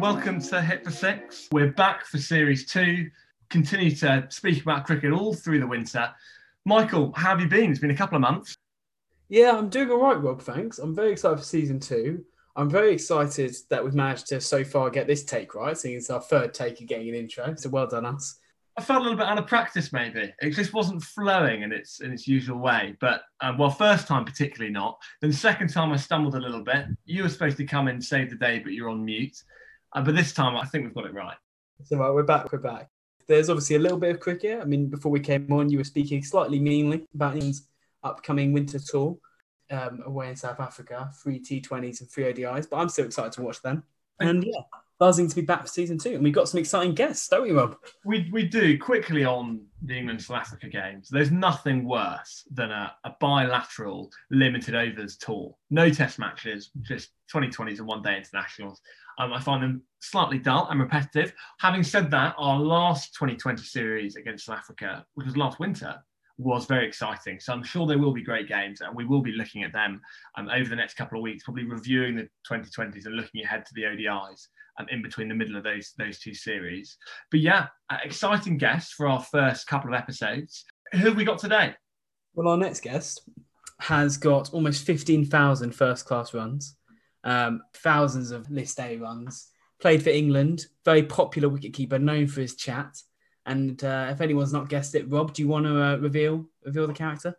welcome to Hit for Six. We're back for Series 2. Continue to speak about cricket all through the winter. Michael, how have you been? It's been a couple of months. Yeah, I'm doing all right, Rob. Thanks. I'm very excited for season two. I'm very excited that we've managed to so far get this take right, seeing it's our third take of getting an intro. So well done, us. I felt a little bit out of practice, maybe. It just wasn't flowing in its in its usual way. But um, well, first time particularly not. Then second time I stumbled a little bit. You were supposed to come in save the day, but you're on mute. Uh, but this time I think we've got it right. So right, we're back. We're back. There's obviously a little bit of cricket. I mean, before we came on, you were speaking slightly meanly about England's upcoming winter tour um, away in South Africa, three T20s and three ODIs. But I'm still excited to watch them. And yeah, buzzing to be back for season two. And we've got some exciting guests, don't we, Rob? We, we do. Quickly on the England South Africa games, there's nothing worse than a, a bilateral limited overs tour. No test matches, just 2020s and one day internationals. Um, I find them slightly dull and repetitive. Having said that, our last 2020 series against South Africa, which was last winter, was very exciting. So I'm sure there will be great games, and we will be looking at them um, over the next couple of weeks, probably reviewing the 2020s and looking ahead to the ODIs um, in between the middle of those those two series. But yeah, uh, exciting guests for our first couple of episodes. Who have we got today? Well, our next guest has got almost 15,000 first class runs, um, thousands of List A runs, played for England, very popular wicketkeeper, known for his chat. And uh, if anyone's not guessed it, Rob, do you want to uh, reveal reveal the character?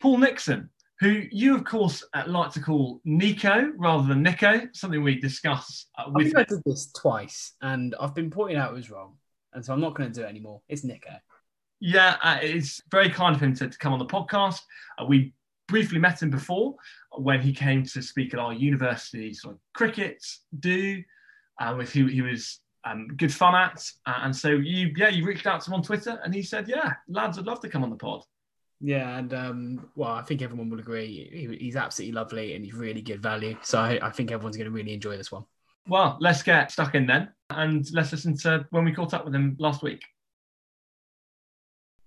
Paul Nixon, who you of course uh, like to call Nico rather than Nico, something we discuss uh, I with. think I did this twice, and I've been pointing out it was wrong, and so I'm not going to do it anymore. It's Nico. Yeah, uh, it's very kind of him to, to come on the podcast. Uh, we briefly met him before when he came to speak at our university sort of cricket do, uh, with who he was um, good fun at. Uh, and so you, yeah, you reached out to him on Twitter, and he said, "Yeah, lads, I'd love to come on the pod." Yeah, and um, well, I think everyone will agree. He, he's absolutely lovely, and he's really good value. So I, I think everyone's going to really enjoy this one. Well, let's get stuck in then, and let's listen to when we caught up with him last week.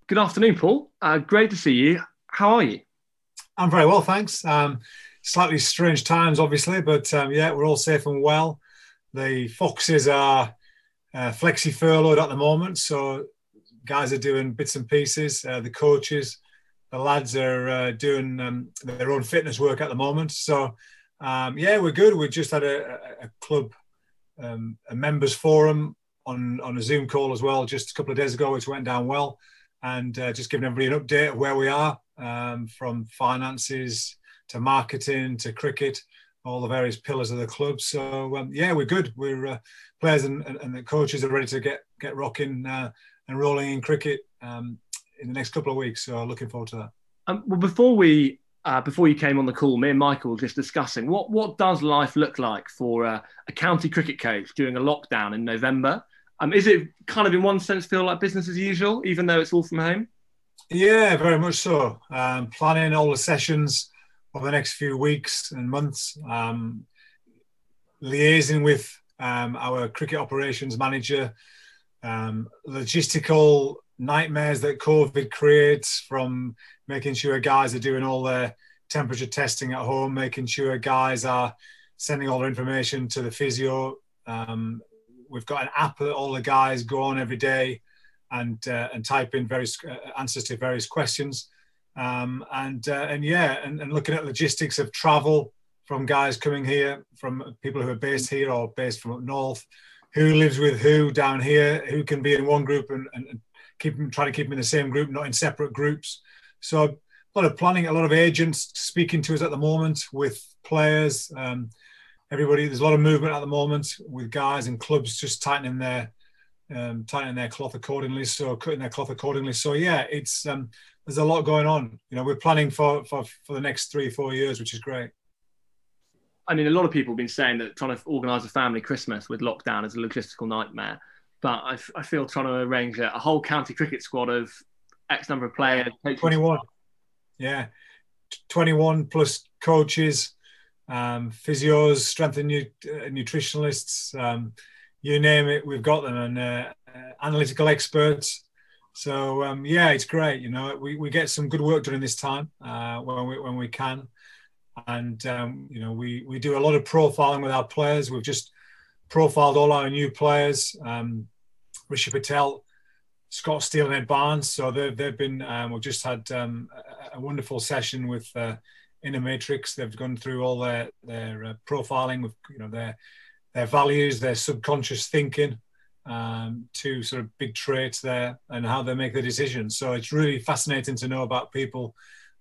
Good afternoon, Paul. Uh, great to see you. How are you? I'm very well, thanks. Um, slightly strange times, obviously, but um, yeah, we're all safe and well. The Foxes are uh, flexi furloughed at the moment, so guys are doing bits and pieces. Uh, the coaches, the lads are uh, doing um, their own fitness work at the moment. So um, yeah, we're good. We just had a, a, club, um, a members forum on on a Zoom call as well, just a couple of days ago, which went down well, and uh, just giving everybody an update of where we are um, from finances to marketing to cricket, all the various pillars of the club. So um, yeah, we're good. We're uh, players and, and, and, the coaches are ready to get get rocking uh, and rolling in cricket um, in the next couple of weeks. So looking forward to that. Um, well, before we uh, before you came on the call, me and Michael were just discussing what what does life look like for a county cricket coach during a lockdown in November. Um, is it kind of in one sense feel like business as usual, even though it's all from home? Yeah, very much so. Um, planning all the sessions over the next few weeks and months, um, liaising with um, our cricket operations manager, um, logistical nightmares that COVID creates from making sure guys are doing all their temperature testing at home, making sure guys are sending all their information to the physio. Um, we've got an app that all the guys go on every day and uh, and type in various uh, answers to various questions. Um, and uh, and yeah, and, and looking at logistics of travel from guys coming here, from people who are based here or based from up north, who lives with who down here, who can be in one group and, and keep them, try to keep them in the same group, not in separate groups. So a lot of planning, a lot of agents speaking to us at the moment with players. Um, everybody, there's a lot of movement at the moment with guys and clubs just tightening their um, tightening their cloth accordingly, so cutting their cloth accordingly. So yeah, it's um, there's a lot going on. You know, we're planning for for for the next three four years, which is great. I mean, a lot of people have been saying that trying to organise a family Christmas with lockdown is a logistical nightmare. But I, I feel trying to arrange a, a, whole county cricket squad of X number of players. 21. Yeah. 21 plus coaches, um, physios, strength and nu- uh, nutritionalists, um, you name it, we've got them, and uh, analytical experts. So um, yeah, it's great. You know, we, we get some good work in this time uh, when we when we can and um, you know we we do a lot of profiling with our players. We've just profiled all our new players. Um, Rishi Patel, Scott Steele, and Ed Barnes. So they've, they've been, um, we've just had um, a, a, wonderful session with uh, Inner Matrix. They've gone through all their, their uh, profiling with, you know, their, their values, their subconscious thinking, um, two sort of big traits there and how they make the decisions. So it's really fascinating to know about people.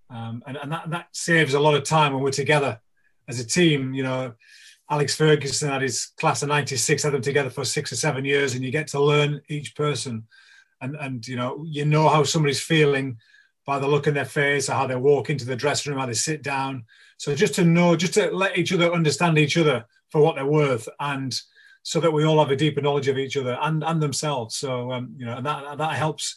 Um, and and that, that saves a lot of time when we're together as a team. You know, Alex Ferguson had his class of 96, had them together for six or seven years, and you get to learn each person. And, and you know, you know how somebody's feeling by the look in their face or how they walk into the dressing room, how they sit down. So just to know, just to let each other understand each other for what they're worth and so that we all have a deeper knowledge of each other and, and themselves. So, um, you know, and that, that helps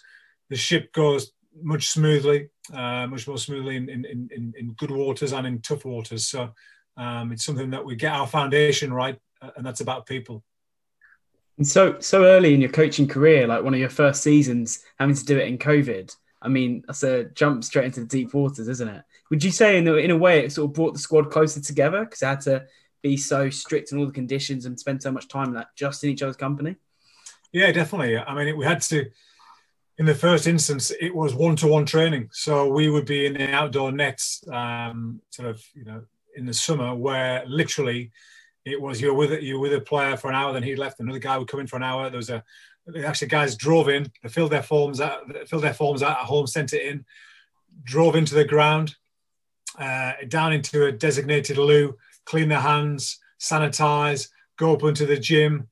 the ship goes much smoothly, uh, much more smoothly in, in, in, in good waters and in tough waters. So um, it's something that we get our foundation right, uh, and that's about people. So, so early in your coaching career, like one of your first seasons, having to do it in COVID. I mean, that's a jump straight into the deep waters, isn't it? Would you say, in a, in a way, it sort of brought the squad closer together because I had to be so strict in all the conditions and spend so much time like just in each other's company? Yeah, definitely. I mean, we had to. In the first instance, it was one-to-one training, so we would be in the outdoor nets, um, sort of, you know, in the summer, where literally it was you're with you with a player for an hour, then he left. Another guy would come in for an hour. There was a actually guys drove in, they filled their forms out, filled their forms out at home, sent it in, drove into the ground, uh, down into a designated loo, clean their hands, sanitize, go up into the gym,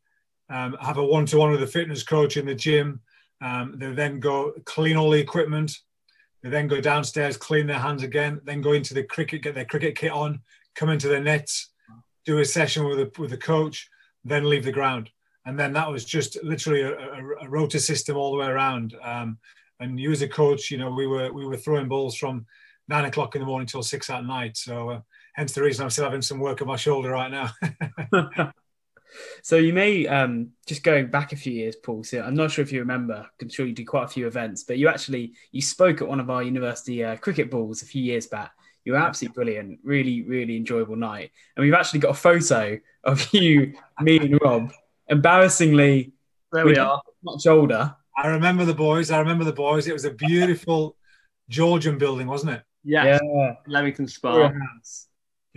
um, have a one-to-one with the fitness coach in the gym. Um, they then go clean all the equipment. They then go downstairs, clean their hands again, then go into the cricket, get their cricket kit on, come into the nets, do a session with the, with the coach, then leave the ground. And then that was just literally a, a, a rota system all the way around. Um, and you as a coach, you know, we were we were throwing balls from nine o'clock in the morning till six at night. So uh, hence the reason I'm still having some work on my shoulder right now. so you may um, just going back a few years, Paul. So I'm not sure if you remember. I'm sure you did quite a few events, but you actually you spoke at one of our university uh, cricket balls a few years back. You were absolutely brilliant, really, really enjoyable night. And we've actually got a photo of you, me, and Rob. Embarrassingly, there we are, much older. I remember the boys. I remember the boys. It was a beautiful Georgian building, wasn't it? Yeah, yeah. Leamington Spa.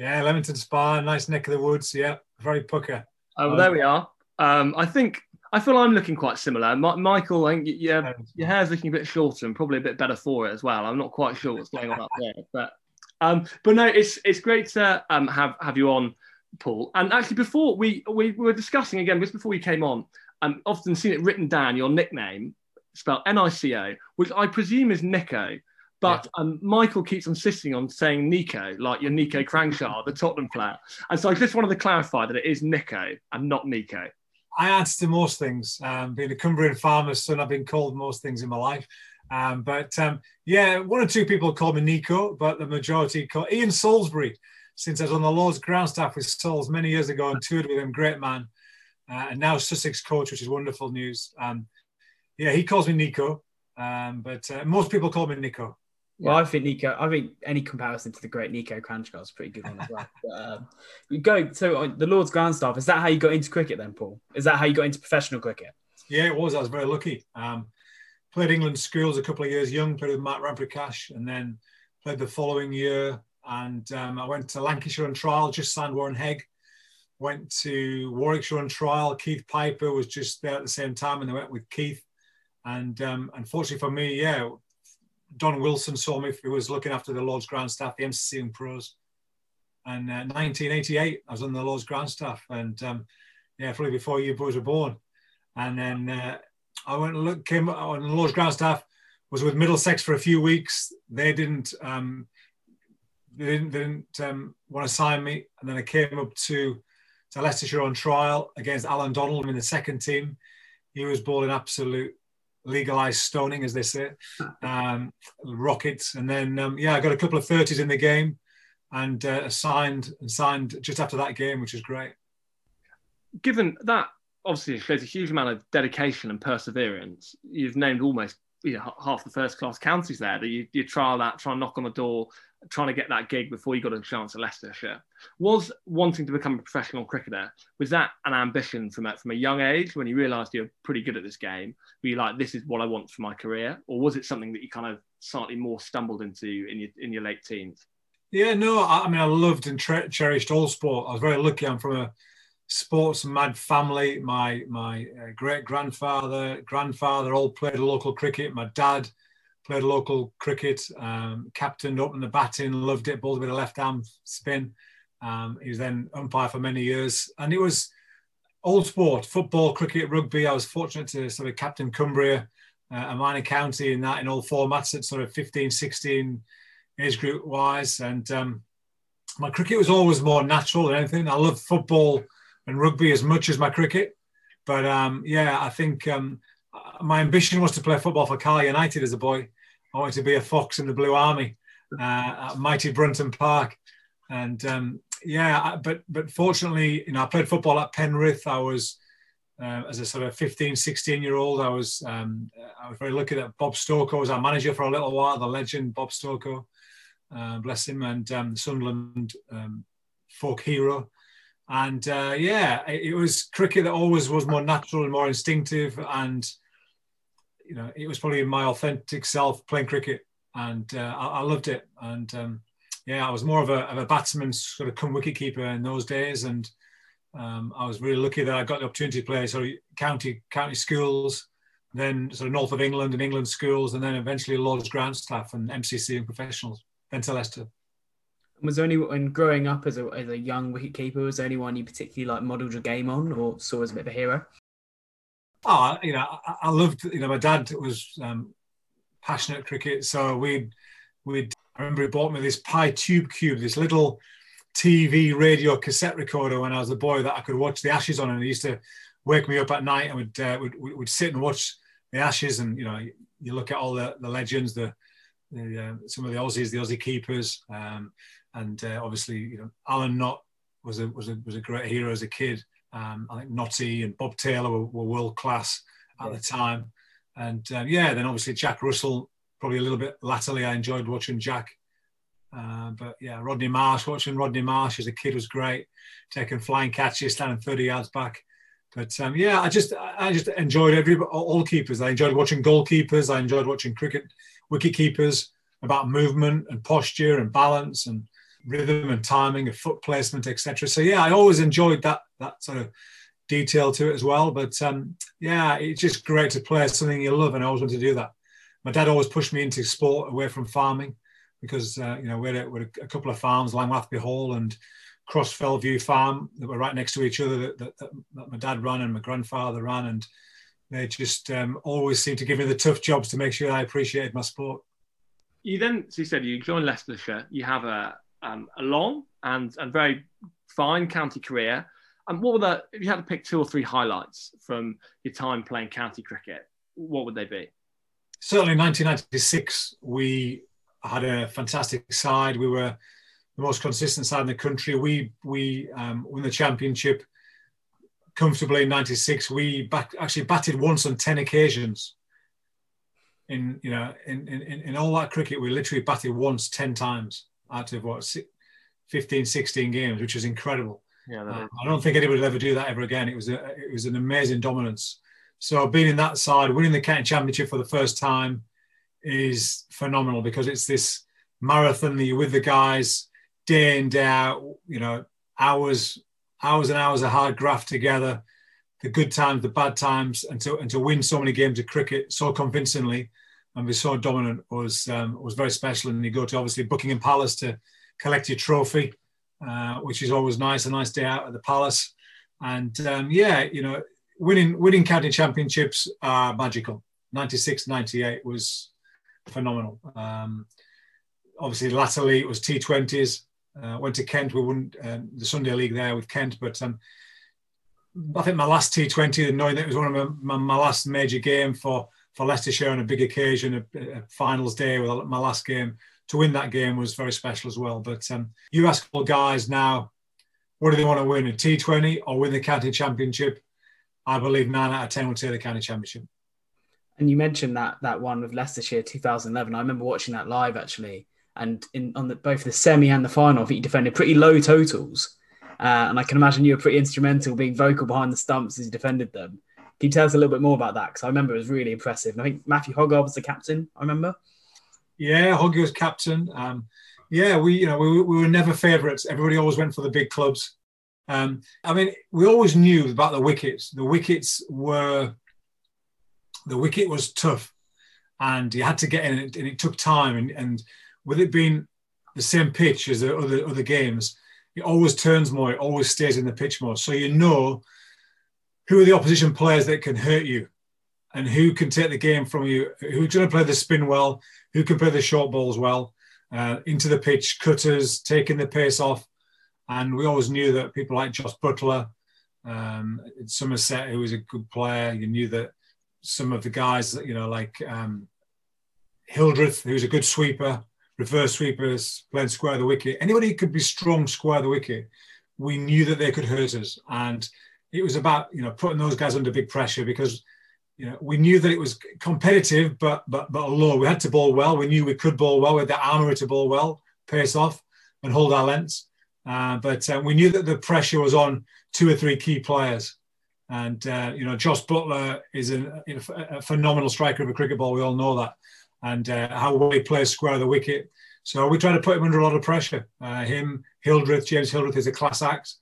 Yeah, Leamington Spa, nice neck of the woods. Yeah, very pucker. Oh, well, there we are. Um, I think I feel I'm looking quite similar. Ma- Michael, I think yeah, your hair's looking a bit shorter and probably a bit better for it as well. I'm not quite sure what's going on up there, but um, but no, it's it's great to um, have have you on, Paul. And actually, before we we were discussing again just before we came on, I've often seen it written down your nickname spelled N I C O, which I presume is Nico. But yeah. um, Michael keeps insisting on saying Nico, like you're Niko Kranjcar, the Tottenham player. And so I just wanted to clarify that it is Nico and not Nico. I answer to most things. Um, being a Cumbrian farmer's son, I've been called most things in my life. Um, but um, yeah, one or two people call me Nico, but the majority call Ian Salisbury, since I was on the Lord's ground staff with Sols many years ago and toured with him, great man. Uh, and now Sussex coach, which is wonderful news. Um, yeah, he calls me Nico, um, but uh, most people call me Nico. Well, I think Nico. I think any comparison to the great Niko Kranjcar is pretty good one as well. but, um, go so uh, the Lord's Ground Staff. Is that how you got into cricket then, Paul? Is that how you got into professional cricket? Yeah, it was. I was very lucky. Um, played England schools a couple of years young. Played with Mark Ramprakash, and then played the following year. And um, I went to Lancashire on trial. Just signed Warren Hegg. Went to Warwickshire on trial. Keith Piper was just there at the same time, and they went with Keith. And um, unfortunately for me, yeah, Don Wilson saw me, who was looking after the Lord's Ground staff, the MCC and pros. And uh, 1988, I was on the Lord's Ground staff, and um, yeah, probably before you boys were born. And then uh, I went and look, came on the Lord's Ground staff, was with Middlesex for a few weeks. They didn't, um, they didn't, they didn't um, want to sign me, and then I came up to to Leicestershire on trial against Allan Donald in the second team. He was bowling absolute legalized stoning, as they say, um, rockets. And then, um, yeah, I got a couple of 30s in the game and uh, signed and signed just after that game, which is great. Given that obviously shows a huge amount of dedication and perseverance, you've named almost you know half the first class counties there that you, you trial that, try and knock on the door, trying to get that gig before you got a chance at Leicestershire. Was wanting to become a professional cricketer was that an ambition from a, from a young age when you realised you're pretty good at this game? Were you like, this is what I want for my career, or was it something that you kind of slightly more stumbled into in your in your late teens? Yeah, no, I, I mean I loved and tre- cherished all sport. I was very lucky. I'm from a sports mad family. My my uh, great grandfather, grandfather all played local cricket. My dad played local cricket, um, captained up in the batting, loved it, bowled with a left arm spin. Um, he was then umpire for many years, and it was old sport: football, cricket, rugby. I was fortunate to sort of captain Cumbria, uh, a minor county in that in all formats at sort of 15, 16 age group wise, and um, my cricket was always more natural than anything. I love football and rugby as much as my cricket. But um, yeah, I think um, my ambition was to play football for Carlisle United as a boy. I wanted to be a fox in the Blue Army uh, at mighty Brunton Park. And um, yeah, but but fortunately, you know, I played football at Penrith. I was uh, as a sort of 15, 16 year old. I was um, I was very lucky that Bob Stokoe was our manager for a little while. The legend Bob Stokoe, uh, bless him, and um, Sunderland um, folk hero. And uh, yeah, it, it, was cricket that always was more natural and more instinctive. And, you know, it was probably my authentic self playing cricket. And uh, I, I, loved it. And um, yeah, I was more of a, of a batsman, sort of come wicket keeper in those days. And um, I was really lucky that I got the opportunity to play sort of county, county schools, then sort of north of England and England schools, and then eventually Lord's Grant staff and MCC and professionals, then to Leicester. Was there anyone growing up as a, as a young wicketkeeper? Was there anyone you particularly like modelled your game on, or saw as a bit of a hero? Oh, you know, I, I loved. You know, my dad was um, passionate cricket, so we'd we'd. I remember he bought me this Pi Tube Cube, this little TV radio cassette recorder when I was a boy that I could watch the Ashes on, and he used to wake me up at night and would uh, would would sit and watch the Ashes, and you know, you look at all the the legends, the, the uh, some of the Aussies, the Aussie keepers. Um, and uh, obviously, you know, Alan Knott was a was a was a great hero as a kid. Um, I think Knotty and Bob Taylor were, were world class at yeah. the time, and um, yeah, then obviously Jack Russell. Probably a little bit latterly, I enjoyed watching Jack. Uh, but yeah, Rodney Marsh, watching Rodney Marsh as a kid was great, taking flying catches, standing 30 yards back. But um, yeah, I just I just enjoyed every all keepers. I enjoyed watching goalkeepers. I enjoyed watching cricket wicket keepers about movement and posture and balance and rhythm and timing of foot placement, etc. So yeah, I always enjoyed that that sort of detail to it as well. But um, yeah, it's just great to play something you love, and I always wanted to do that. My dad always pushed me into sport away from farming because uh, you know we had, a, we had, a, couple of farms, Langwathby Hall and Cross Fellview Farm, that were right next to each other that, that, that, my dad ran and my grandfather ran, and they just um, always seemed to give me the tough jobs to make sure I appreciated my sport. You then, so you said you joined Leicestershire. You have a um, a long and, and very fine county career. And what were the, if you had to pick two or three highlights from your time playing county cricket, what would they be? Certainly, 1996, we had a fantastic side. We were the most consistent side in the country. We we um, won the championship comfortably in '96. We back, actually batted once on ten occasions. In you know in, in in all that cricket, we literally batted once ten times out of what 15, 16 games, which is incredible. Yeah, uh, I don't think anybody will ever do that ever again. It was a, it was an amazing dominance. So being in that side, winning the county championship for the first time is phenomenal because it's this marathon that you're with the guys day in day out. You know, hours, hours and hours of hard graft together, the good times, the bad times, and to and to win so many games of cricket so convincingly and be so dominant was um, was very special. And you go to obviously Buckingham Palace to collect your trophy, uh, which is always nice. A nice day out at the Palace, and um, yeah, you know, winning winning county championships are magical. 96, 98 was phenomenal. Um, obviously, latterly it was T20s. Uh, went to Kent. We won um, the Sunday League there with Kent, but um, I think my last T20, knowing that it was one of my, my, my last major game for for Leicestershire on a big occasion, a, a finals day with my last game. To win that game was very special as well. But um, you ask all guys now, what do they want to win, a T20 or win the county championship? I believe nine out of 10 will take the county championship. And you mentioned that that one with Leicestershire 2011. I remember watching that live actually, and in on the, both the semi and the final, I think you defended pretty low totals. Uh, and I can imagine you were pretty instrumental being vocal behind the stumps as you defended them. Can you tell us a little bit more about that? Because I remember it was really impressive. And I think Matthew Hoggard was the captain. I remember. Yeah, Hoggy was captain. Um, yeah, we you know we, we were never favourites. Everybody always went for the big clubs. Um, I mean, we always knew about the wickets. The wickets were the wicket was tough, and you had to get in it, and it took time. And, and with it being the same pitch as the other other games, it always turns more. It always stays in the pitch more. So you know who are the opposition players that can hurt you, and who can take the game from you. Who's going to play the spin well? Who can play the short balls well? Uh, into the pitch, cutters, taking the pace off. And we always knew that people like Josh Buttler, um, Somerset, who was a good player, you knew that some of the guys, that you know, like um, Hildreth, who's a good sweeper, reverse sweepers, playing square the wicket. Anybody who could be strong square the wicket, we knew that they could hurt us. And it was about, you know, putting those guys under big pressure because, you know, we knew that it was competitive, but but but low. We had to bowl well. We knew we could bowl well. We had the armour to bowl well, pace off, and hold our lengths. Uh, but uh, we knew that the pressure was on two or three key players. And, uh, you know, Josh Buttler is a, a, phenomenal striker of a cricket ball. We all know that. And uh, how well he plays square the wicket. So we try to put him under a lot of pressure. Uh, him, Hildreth, James Hildreth is a class act.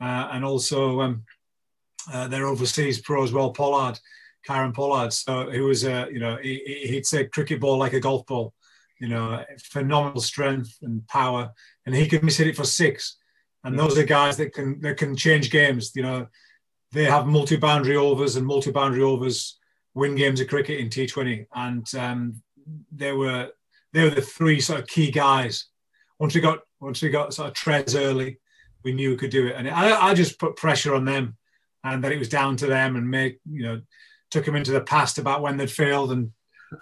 Uh, and also um, Uh, their overseas pro as well, Pollard, Kieron Pollard. So he was, a you know, he, he'd say cricket ball like a golf ball you know, phenomenal strength and power, and he can miss hit it for six. And hmm. those are guys that can that can change games. You know, they have multi-boundary overs, and multi-boundary overs win games of cricket in T20. And um, they were they were the three sort of key guys. Once we got once we got sort of treads early, we knew we could do it. And I, I just put pressure on them, and that it was down to them, and make you know took them into the past about when they'd failed and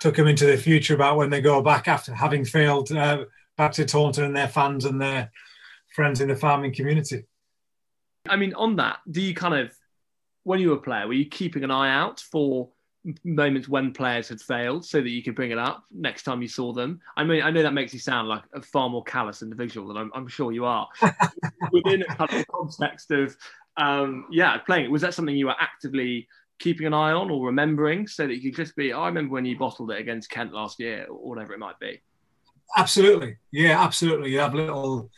took them into the future about when they go back after having failed uh, back to Taunton and their fans and their friends in the farming community. I mean, on that, do you kind of, when you were a player, were you keeping an eye out for moments when players had failed so that you could bring it up next time you saw them? I mean, I know that makes you sound like a far more callous individual than I'm, I'm sure you are. Within a kind of context of, um, yeah, playing, was that something you were actively keeping an eye on or remembering so that you could just be, I remember when you bottled it against Kent last year or whatever it might be? Absolutely. Yeah, absolutely. You have little,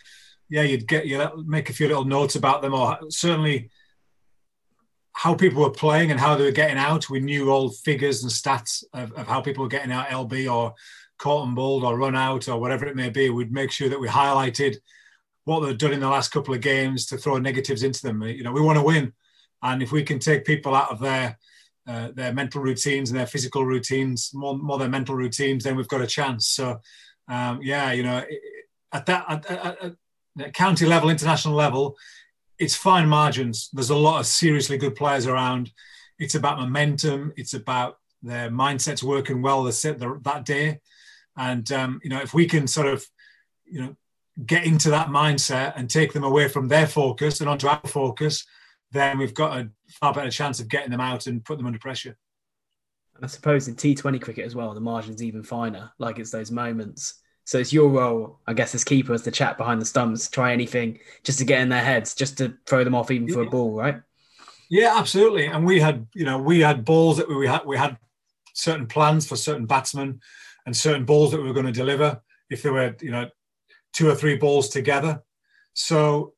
yeah, you'd get, you make a few little notes about them or certainly how people were playing and how they were getting out. We knew all figures and stats of, of how people were getting out LB or caught and bowled or run out or whatever it may be. We'd make sure that we highlighted what they've done in the last couple of games to throw negatives into them. You know, we want to win. And if we can take people out of their uh, their mental routines and their physical routines, more, more their mental routines, then we've got a chance. So, um, yeah, you know, at that at, at, at county level, international level, it's fine margins. There's a lot of seriously good players around. It's about momentum. It's about their mindsets working well the, that day. And um, you know, if we can sort of, you know, get into that mindset and take them away from their focus and onto our focus, then we've got a far better chance of getting them out and put them under pressure. I suppose in T20 cricket as well, the margin's even finer. Like it's those moments. So it's your role, I guess, as keeper, as the chat behind the stumps, try anything just to get in their heads, just to throw them off, even yeah. for a ball, right? Yeah, absolutely. And we had, you know, we had balls that we had. We had certain plans for certain batsmen and certain balls that we were going to deliver. If there were, you know, two or three balls together. So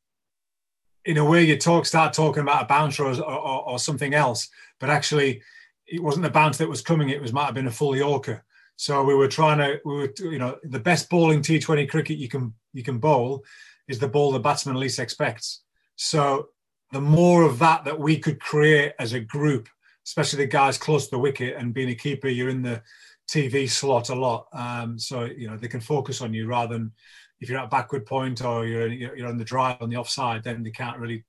in a way you talk start talking about a bouncer or, or, or, something else, but actually it wasn't a bounce that was coming. It was might have been a full Yorker. So we were trying to we were you know the best bowling T20 cricket you can you can bowl is the ball the batsman least expects. So the more of that that we could create as a group, especially the guys close to the wicket and being a keeper, you're in the TV slot a lot. Um, so you know they can focus on you rather than if you're at a backward point or you're you're on the drive on the offside, then they can't really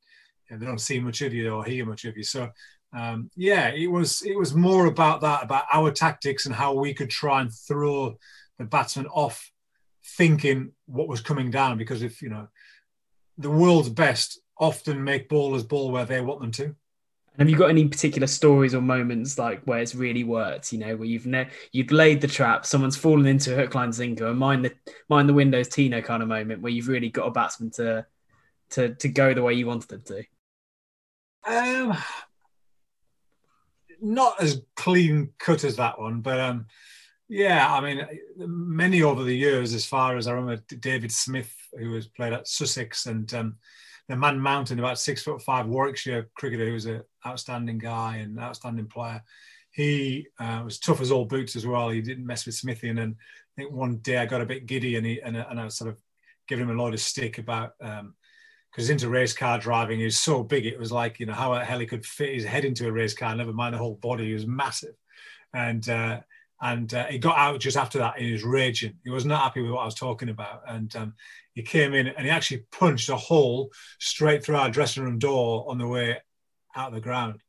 you know, they don't see much of you or hear much of you. So um, yeah, it was it was more about that about our tactics and how we could try and throw the batsman off thinking what was coming down because if you know the world's best often make bowlers ball where they want them to. And have you got any particular stories or moments like where it's really worked? You know, where you've ne- you've laid the trap, someone's fallen into a hook, line, sinker, and mind the mind the windows Tino kind of moment where you've really got a batsman to to to go the way you wanted them to. Um, not as clean cut as that one, but um, yeah, I mean, many over the years, as far as I remember, David Smith, who was played at Sussex, and um, the man Mountain, about six foot five Warwickshire cricketer, who was an outstanding guy and outstanding player. He uh, was tough as all boots as well. He didn't mess with Smithy, and then I think one day I got a bit giddy, and he and, and I was sort of giving him a load of stick about. Um, because into race car driving, he was so big. It was like, you know, how the hell he could fit his head into a race car, never mind the whole body. He was massive. And, uh, and uh, he got out just after that he was raging. He was not happy with what I was talking about. And um, he came in and he actually punched a hole straight through our dressing room door on the way out of the ground,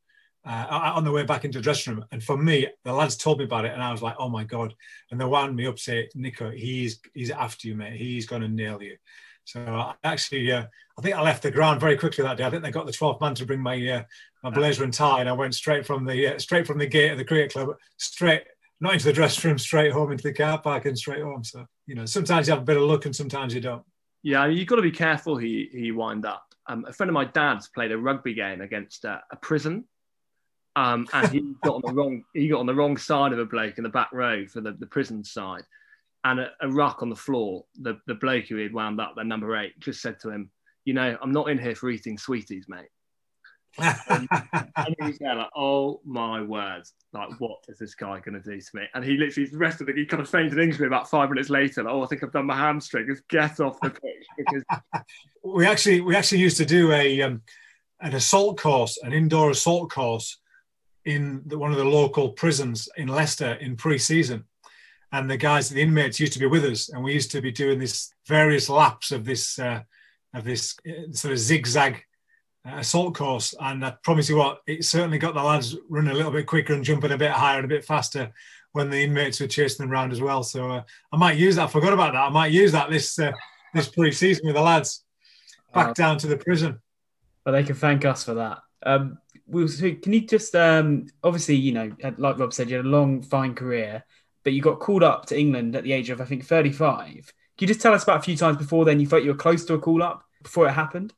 uh, on the way back into the dressing room. And for me, the lads told me about it and I was like, oh my God. And they wound me up, say, Nico, he's, he's after you, mate. He's going to nail you. So I actually, uh, I think I left the ground very quickly that day. I think they got the 12th man to bring my uh, my blazer and tie, and I went straight from the uh, straight from the gate of the cricket club, straight not into the dressing room, straight home into the car park and straight home. So you know, sometimes you have a bit of luck, and sometimes you don't. Yeah, you've got to be careful who you wind up. Um, a friend of my dad's played a rugby game against uh, a prison, um, and he got on the wrong he got on the wrong side of a bloke in the back row for the, the prison side and a, a ruck on the floor, the, the bloke who had wound up, their number eight, just said to him, You know, I'm not in here for eating sweeties, mate. And, and he there like, Oh my words, like, what is this guy going to do to me? And he literally, the rest of the, he kind of fainted into me about five minutes later, like, Oh, I think I've done my hamstring. Just get off the pitch because. we actually, we actually used to do a, um, an assault course, an indoor assault course in the, one of the local prisons in Leicester in pre season and the guys, the inmates, used to be with us, and we used to be doing this various laps of this uh, of this uh, sort of zigzag assault course. And I promise you what, it certainly got the lads running a little bit quicker and jumping a bit higher and a bit faster when the inmates were chasing them around as well. So uh, I might use that. I forgot about that. I might use that this uh, this pre-season with the lads back uh, down to the prison. Well, they can thank us for that. Um, Will, so can you just um, obviously, you know, like Rob said, you had a long, fine career but you got called up to England at the age of, I think, 35. Can you just tell us about a few times before then you felt you were close to a call up before it happened?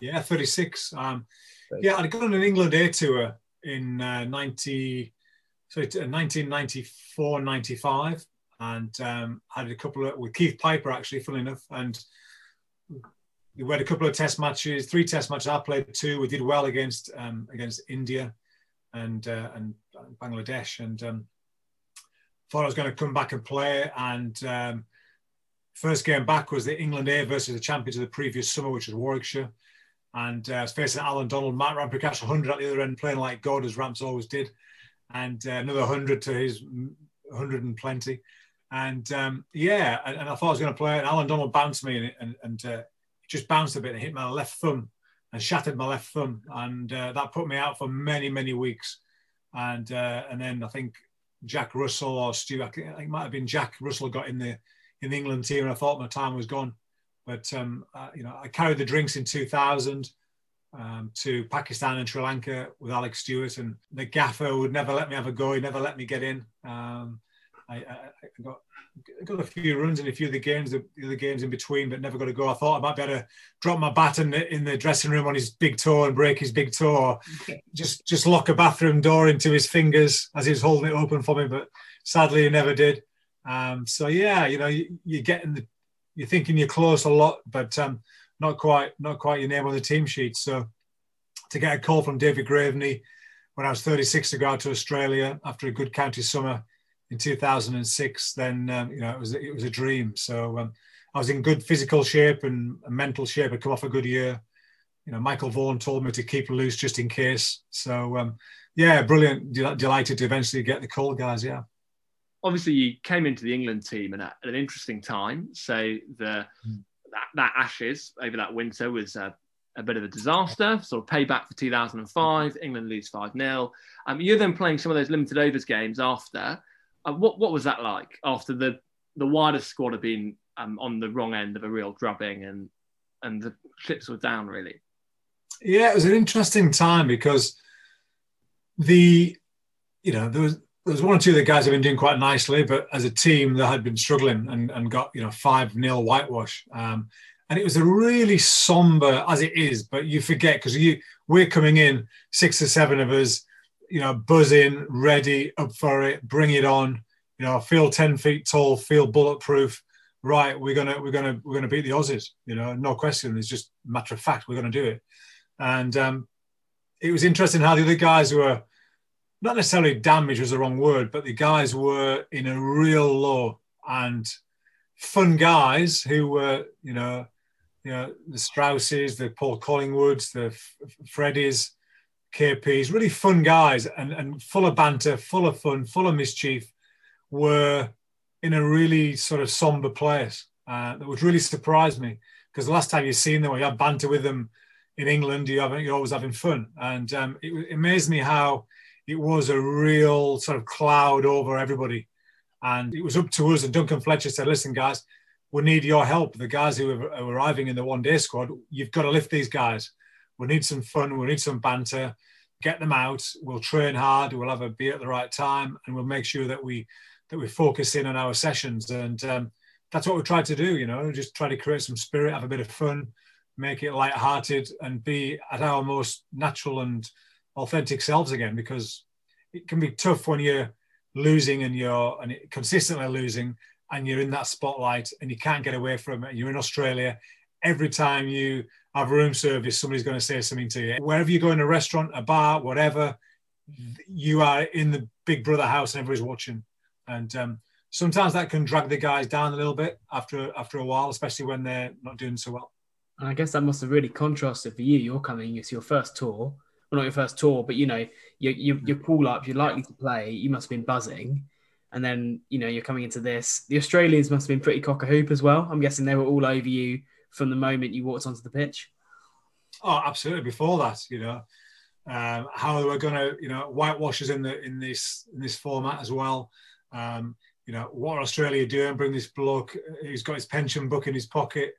Yeah, 36. Um, yeah, I'd gone on an England A tour in uh, 90, so 1994, uh, 95, and um, had a couple of with Keith Piper actually, funnily enough, and we had a couple of test matches, three test matches. I played two. We did well against um, against India and uh, and Bangladesh, and um, thought I was going to come back and play. And um, first game back was the England A versus the champions of the previous summer, which was Warwickshire. And uh, facing Allan Donald, Mark Ramprakash, 100 at the other end, playing like God, as Ramps always did. And uh, another 100 to his 100 and plenty. And um, yeah, and, and, I thought I was going to play. And Alan Donald bounced me and, and, and uh, just bounced a bit and hit my left thumb and shattered my left thumb. And uh, that put me out for many, many weeks. And uh, and then I think Jack Russell or Stu. I think it might have been Jack Russell got in the in the England team, and I thought my time was gone. But um, uh, you know, I carried the drinks in 2000 um, to Pakistan and Sri Lanka with Alec Stewart, and the gaffer would never let me have a go. He never let me get in. Um, I, I, I, got got a few runs in a few of the games, the other games in between, but never got a go. I thought I might be able to drop my bat in the, in the dressing room on his big toe and break his big toe, just just lock a bathroom door into his fingers as he was holding it open for me. But sadly, he never did. Um, so yeah, you know, you, you're getting the, you're thinking you're close a lot, but um, not quite, not quite your name on the team sheet. So to get a call from David Graveney when I was 36 to go out to Australia after a good county summer in 2006, then um, you know it was it was a dream. So um, I was in good physical shape and, mental shape. I'd come off a good year. You know, Michael Vaughan told me to keep loose just in case. So um, yeah, brilliant. Del- delighted to eventually get the call, guys. Yeah. Obviously, you came into the England team at, at an interesting time. So the mm. that, that Ashes over that winter was a, a bit of a disaster, sort of payback for 2005. England lose 5 0. Um, you're then playing some of those limited overs games after. Uh, what what was that like after the the wider squad had been um, on the wrong end of a real drubbing and and the chips were down really? Yeah, it was an interesting time because the, you know, there was there was one or two of the guys have been doing quite nicely, but as a team, they had been struggling and, and got you know five nil whitewash. Um, and it was a really somber as it is, but you forget because you we're coming in six or seven of us, you know, buzzing, ready, up for it, bring it on. You know, feel ten feet tall, feel bulletproof. Right, we're gonna we're gonna we're gonna beat the Aussies. You know, no question. It's just matter of fact we're gonna do it. And um, it was interesting how the other guys were not necessarily damage was the wrong word, but the guys were in a real low and fun guys who were, you know, you know, the Strausses, the Paul Collingwoods, the Freddies, KPs, really fun guys and, and full of banter, full of fun, full of mischief, were in a really sort of somber place. Uh, that would really surprise me because the last time you've seen them or you had banter with them in England, you have you're always having fun. And um, it amazed me how it was a real sort of cloud over everybody. And it was up to us. And Duncan Fletcher said, listen, guys, we need your help. The guys who are, arriving in the one day squad, you've got to lift these guys. We need some fun. We need some banter. Get them out. We'll train hard. We'll have a beer at the right time, and we'll make sure that we that we focus in on our sessions. And um, that's what we try to do. You know, just try to create some spirit, have a bit of fun, make it light-hearted, and be at our most natural and authentic selves again because it can be tough when you're losing and you're and consistently losing and you're in that spotlight and you can't get away from it. You're in Australia. Every time you have room service, somebody's going to say something to you. Wherever you go in a restaurant, a bar, whatever, you are in the big brother house and everybody's watching. And um, sometimes that can drag the guys down a little bit after after a while, especially when they're not doing so well. And I guess that must have really contrasted for you. You're coming, it's your first tour well, not your first tour, but you know, you you you call up, you're likely to play. You must have been buzzing, and then you know you're coming into this. The Australians must have been pretty cock a hoop as well. I'm guessing they were all over you from the moment you walked onto the pitch. Oh, absolutely. Before that, you know, um, how they were going to, you know, whitewashers in the in this in this format as well. Um, you know, what are Australia doing? Bring this bloke who's got his pension book in his pocket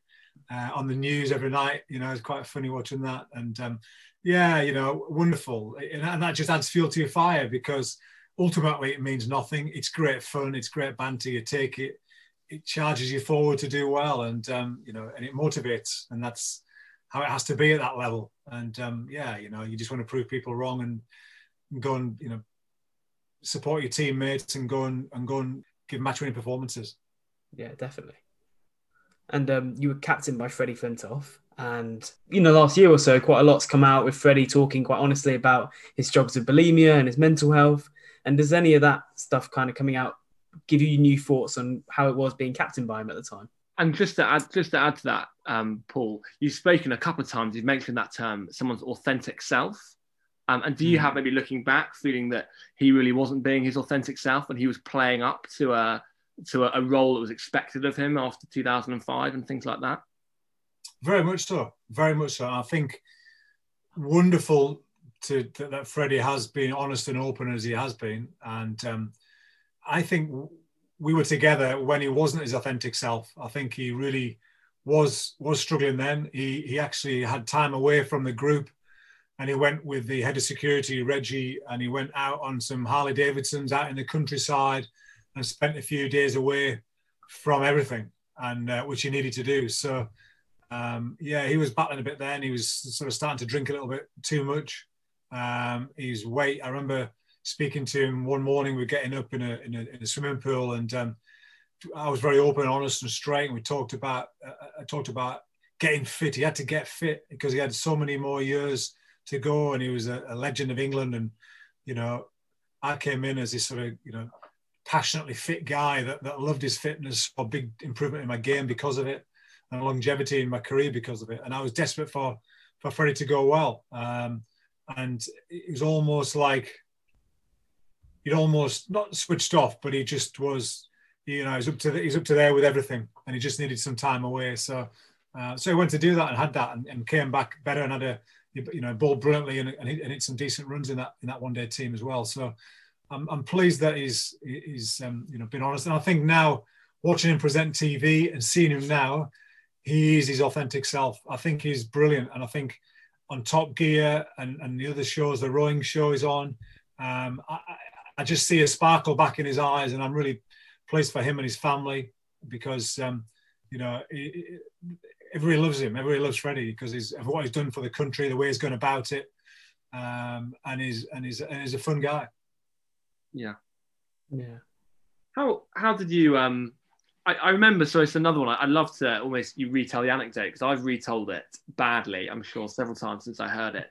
uh, on the news every night. You know, it's quite funny watching that. And um, yeah, you know, wonderful. And that just adds fuel to your fire because ultimately it means nothing. It's great fun. It's great banter. You take it, it charges you forward to do well, and um, you know, and it motivates, and that's how it has to be at that level. And um, yeah, you know, you just want to prove people wrong and, and go and you know support your teammates and go and, and go and give match winning performances. Yeah, definitely. And um, you were captained by Freddie Flintoff. And you know, last year or so, quite a lot's come out with Freddie talking quite honestly about his struggles with bulimia and his mental health. And does any of that stuff kind of coming out give you new thoughts on how it was being captained by him at the time? And just to add, just to add to that, um, Paul, you've spoken a couple of times. You've mentioned that term, someone's authentic self. Um, and do you hmm. have maybe looking back, feeling that he really wasn't being his authentic self and he was playing up to a to a, a role that was expected of him after 2005 and things like that? Very much so. Very much so. I think wonderful to, that Freddie has been honest and open as he has been, and um, I think we were together when he wasn't his authentic self. I think he really was was struggling then. He he actually had time away from the group, and he went with the head of security Reggie, and he went out on some Harley Davidsons out in the countryside, and spent a few days away from everything, and uh, which he needed to do. So um, yeah, he was battling a bit then. He was sort of starting to drink a little bit too much. Um, his weight, I remember speaking to him one morning. We are getting up in a, in a, in a swimming pool, and um, I was very open, honest, and straight. And we talked about uh, I talked about getting fit. He had to get fit because he had so many more years to go, and he was a, a legend of England. And you know, I came in as this sort of you know passionately fit guy that, that loved his fitness, a big improvement in my game because of it and longevity in my career because of it. And I was desperate for for Freddie to go well. Um, and it was almost like he'd almost not switched off, but he just was, you know, he's up to he's up to there with everything, and he just needed some time away. So, uh, so he went to do that and had that, and, and came back better and had a, you know, bowled brilliantly and, and, hit, and hit some decent runs in that in that one day team as well. So, I'm, I'm pleased that he's he's um, you know been honest, and I think now watching him present TV and seeing him now, he is his authentic self. I think he's brilliant, and I think on Top Gear and, and the other shows, the rowing show is on. Um, I, I just see a sparkle back in his eyes, and I'm really pleased for him and his family because um, you know he, everybody loves him. Everybody loves Freddie because he's of what he's done for the country, the way he's gone about it, um, and he's and he's and he's a fun guy. Yeah. Yeah. How how did you um I, I remember so it's another one I, would love to almost you retell the anecdote because I've retold it badly I'm sure several times since I heard it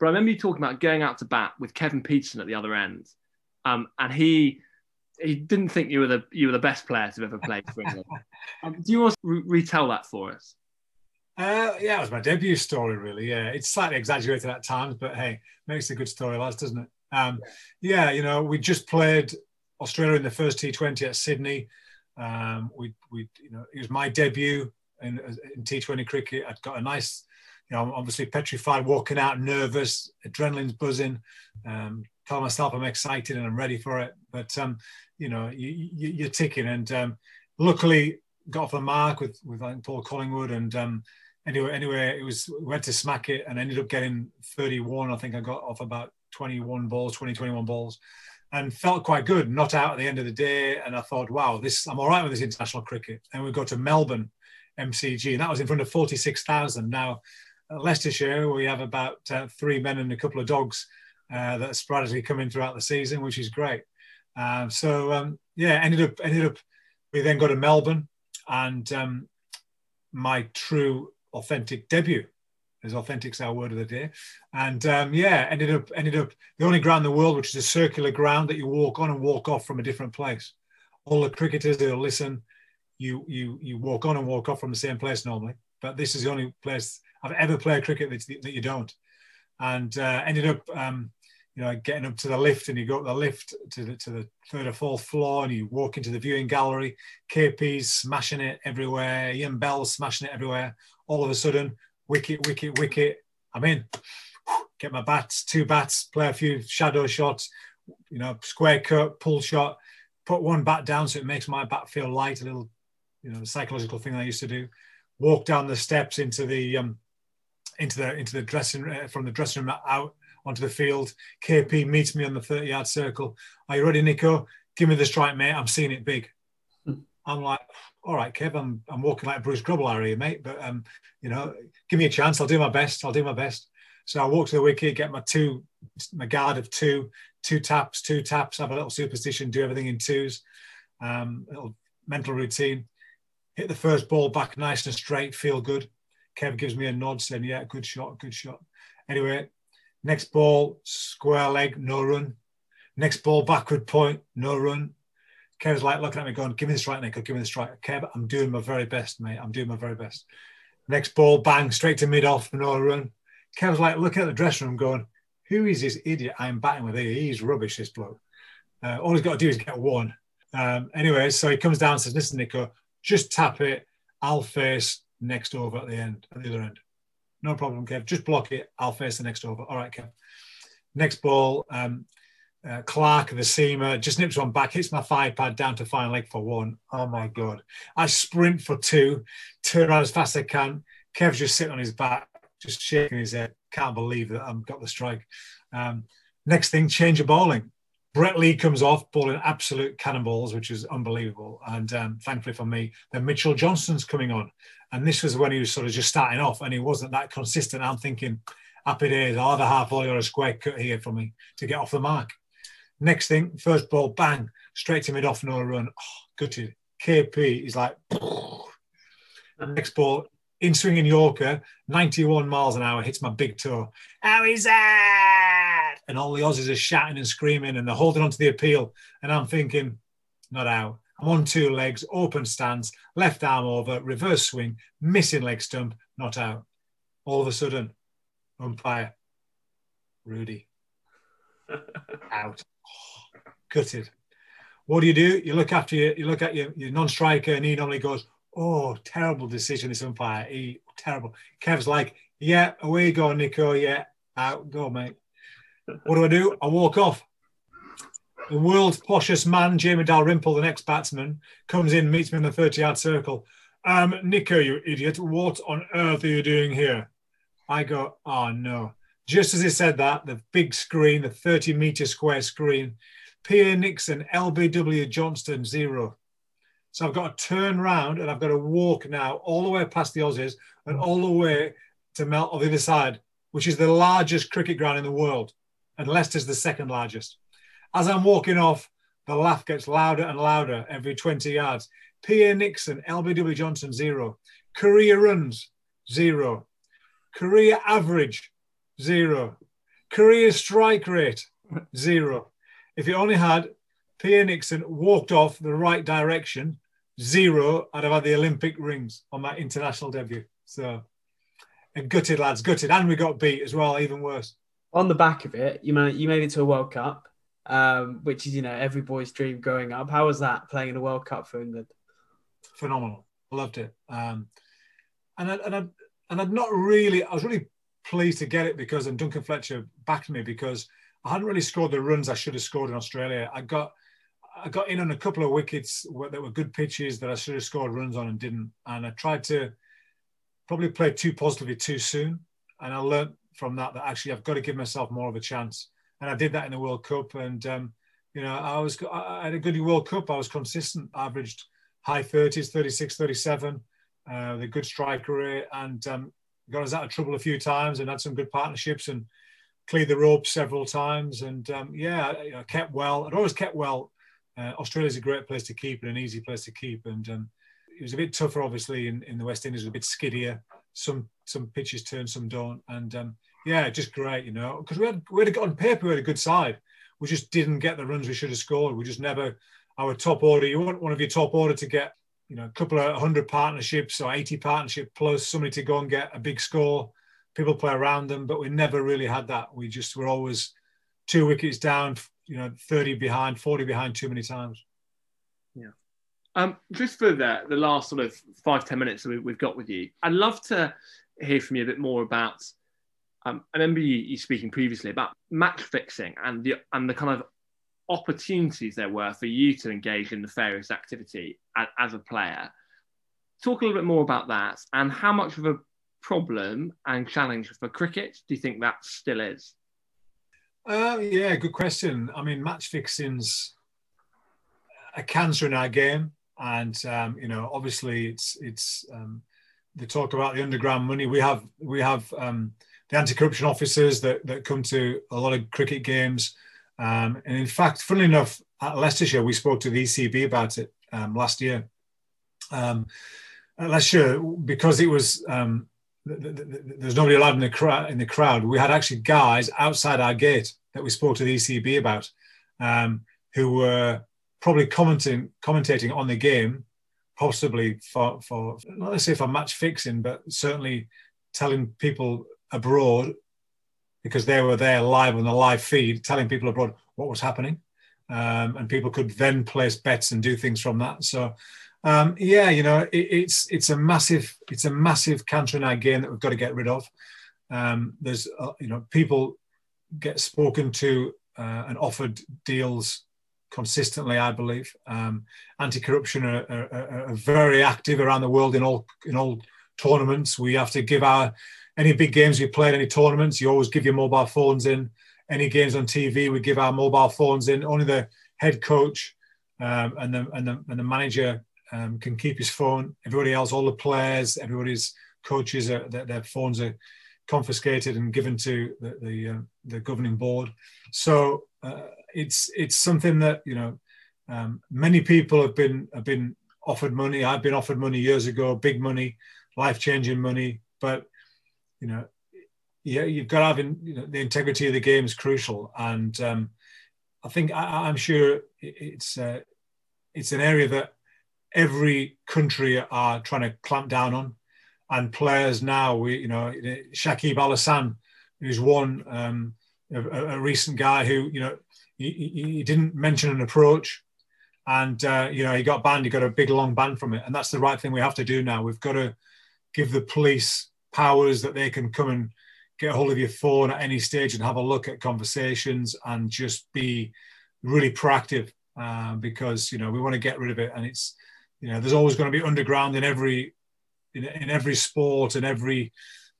but I remember you talking about going out to bat with Kevin Pietersen at the other end um and he he didn't think you were the you were the best player to ever play for England um, do you want to re- retell that for us uh, yeah, it was my debut story, really. Yeah, it's slightly exaggerated at times, but hey, makes a good story, lads, doesn't it? Um, yeah, you know, we just played Australia in the first T20 at Sydney. Um, we, we, you know, it was my debut in, in T20 cricket. I'd got a nice, you know, obviously petrified, walking out, nervous, adrenaline's buzzing. Um, tell myself I'm excited and I'm ready for it. But um, you know, you, you, are ticking, and um, luckily got off the mark with with like Paul Collingwood, and um, anyway, anyway, it was went to smack it and ended up getting 31. I think I got off about 21 balls, 20, 21 balls, and felt quite good. Not out at the end of the day, and I thought, wow, this I'm all right with this international cricket. And we go to Melbourne MCG, and that was in front of 46,000. Now, Leicestershire, we have about uh, three men and a couple of dogs uh, that sporadically come in throughout the season, which is great. Um, so um, yeah, ended up ended up. We then go to Melbourne, and um, my true authentic debut as authentic's our word of the day. And um, yeah, ended up ended up the only ground in the world which is a circular ground that you walk on and walk off from a different place. All the cricketers they'll listen, you you you walk on and walk off from the same place normally. But this is the only place I've ever played cricket that, that you don't. And uh, ended up um, you know getting up to the lift and you go up the lift to the to the third or fourth floor and you walk into the viewing gallery. KP's smashing it everywhere. Ian Bell's smashing it everywhere. All of a sudden wicket, wicket, wicket. I'm in. Get my bats, two bats, play a few shadow shots, you know, square cut, pull shot, put one bat down so it makes my bat feel light, a little, you know, the psychological thing I used to do. Walk down the steps into the um, into the into the dressing uh, from the dressing room out onto the field. KP meets me on the 30 yard circle. Are you ready, Nico? Give me the strike, mate. I'm seeing it big. I'm like, all right, Kev, I'm, I'm walking like Bruce Grobbelaar, mate. But um, you know, give me a chance. I'll do my best. I'll do my best. So I walk to the wicket, get my two, my guard of two, two taps, two taps. Have a little superstition, do everything in twos. Um, little mental routine. Hit the first ball back nice and straight. Feel good. Kev gives me a nod, saying, "Yeah, good shot, good shot." Anyway, next ball, square leg, no run. Next ball, backward point, no run. Kev's like looking at me going, give me the strike, Nick, give me the strike. Kev, I'm doing my very best, mate. I'm doing my very best. Next ball, bang, straight to mid off, no run. Kev's like looking at the dressing room going, who is this idiot I'm batting with here? He's rubbish, this bloke. Uh, all he's got to do is get one. Um, anyway, so he comes down and says, listen, Nico, just tap it. I'll face next over at the end, at the other end. No problem, Kev. Just block it. I'll face the next over. All right, Kev. Next ball, um, uh, Clark, the seamer, just nips one back, hits my thigh pad down to fine leg for one. Oh my God. I sprint for two, turn around as fast as I can. Kev's just sitting on his back, just shaking his head. Can't believe that I've got the strike. Um, next thing, change of bowling. Brett Lee comes off, bowling absolute cannonballs, which is unbelievable. And um, thankfully for me, then Mitchell Johnson's coming on. And this was when he was sort of just starting off and he wasn't that consistent. I'm thinking, happy days, I'll half volley or a square cut here for me to get off the mark. Next thing, first ball, bang, straight to mid off, no run. Oh, gutted. KP is like, next ball, in swinging Yorker, 91 miles an hour, hits my big toe. How is that? And all the Aussies are shouting and screaming and they're holding on to the appeal. And I'm thinking, not out. I'm on two legs, open stance, left arm over, reverse swing, missing leg stump, not out. All of a sudden, umpire, Rudi, out gutted. What do you do? You look after your, you look at your, your non-striker, and he normally goes, "Oh, terrible decision, this umpire. He terrible." Kev's like, "Yeah, away you go, Nico. Yeah, out go, mate." What do I do? I walk off. The world's poshest man, Jamie Dalrymple, the next batsman, comes in, meets me in the 30 yard circle. Um, Nico, you idiot, what on earth are you doing here? I go, oh no. Just as he said that, the big screen, the 30 meter square screen, PA Nixon, LBW Johnson, zero. So I've got to turn round and I've got to walk now all the way past the Aussies and mm. all the way to Melt on the other side, which is the largest cricket ground in the world. And Leicester's the second largest. As I'm walking off, the laugh gets louder and louder every 20 yards. PA Nixon, LBW Johnson, zero. Career runs, zero. Career average, zero. Career strike rate, zero. If you only had PA Nixon walked off the right direction, zero, I'd have had the Olympic rings on my international debut. So, and gutted, lads, gutted. And we got beat as well, even worse. On the back of it, you made, you made it to a World Cup, um, which is, you know, every boy's dream growing up. How was that playing in a World Cup for England? Phenomenal. I loved it. Um, and I, and I, and I'd not really, I was really pleased to get it because, and Duncan Fletcher backed me because I hadn't really scored the runs I should have scored in Australia. I got, I got in on a couple of wickets that were good pitches that I should have scored runs on and didn't. And I tried to probably play too positively too soon. And I learned from that that actually I've got to give myself more of a chance. And I did that in the World Cup. And um, you know, I was I had a good World Cup. I was consistent, averaged high 30s, 36, 37 uh, a good striker rate, and um, got us out of trouble a few times and had some good partnerships and cleared the rope several times. And um, yeah, I, kept well. I'd always kept well. Uh, Australia's a great place to keep and an easy place to keep. And um, it was a bit tougher, obviously, in, in the West Indies, a bit skiddier. Some some pitches turn, some don't. And um, yeah, just great, you know, because we had we had on paper we had a good side. We just didn't get the runs we should have scored. We just never our top order. You want one of your top order to get you know, a couple of hundred partnerships or 80 partnership plus somebody to go and get a big score. People play around them, but we never really had that. We just were always two wickets down, you know, 30 behind, 40 behind too many times. Yeah. Um, just for the, the last sort of five ten minutes that we, have got with you, I'd love to hear from you a bit more about. Um, I remember you, you speaking previously about match fixing and the and the kind of opportunities there were for you to engage in nefarious activity as, as a player. Talk a little bit more about that and how much of a problem and challenge for cricket do you think that still is? Uh, yeah, good question. I mean, match fixing's a cancer in our game, and um, you know, obviously, it's it's um, they talk about the underground money. We have we have um, the anti-corruption officers that that come to a lot of cricket games. Um, and in fact, funnily enough, at Leicestershire, we spoke to the ECB about it um, last year. Um, at Leicestershire, because it was um, there's nobody allowed in the crowd. In the crowd, we had actually guys outside our gate that we spoke to the ECB about, um, who were probably commenting, commentating on the game, possibly for for not let's say for match fixing, but certainly telling people abroad because they were there live on the live feed, telling people abroad what was happening, um, and people could then place bets and do things from that. So, um, yeah, you know, it, it's it's a massive it's a massive cancer in our game that we've got to get rid of. Um, there's uh, you know people get spoken to uh, and offered deals consistently. I believe um, anti-corruption are, are, are, very active around the world in all in all tournaments. We have to give our any big games you played, any tournaments, you always give your mobile phones in. Any games on TV, we give our mobile phones in. Only the head coach um, and, the, and, the, and the manager um, can keep his phone. Everybody else, all the players, everybody's coaches, are, their, their phones are confiscated and given to the the, uh, the governing board. So uh, it's it's something that you know um, many people have been have been offered money. I've been offered money years ago, big money, life changing money, but you know, yeah, you've got to have in, you know, the integrity of the game is crucial, and um, I think I, am sure it's uh, it's an area that every country are trying to clamp down on, and players now, we you know, Shakib Al Hasan, who's one um, a, a, recent guy who you know he, he didn't mention an approach, and uh, you know he got banned. He got a big long ban from it, and that's the right thing we have to do now. We've got to give the police powers that they can come and get hold of your phone at any stage and have a look at conversations and just be really proactive um, because you know we want to get rid of it and it's you know there's always going to be underground in every in, in every sport and every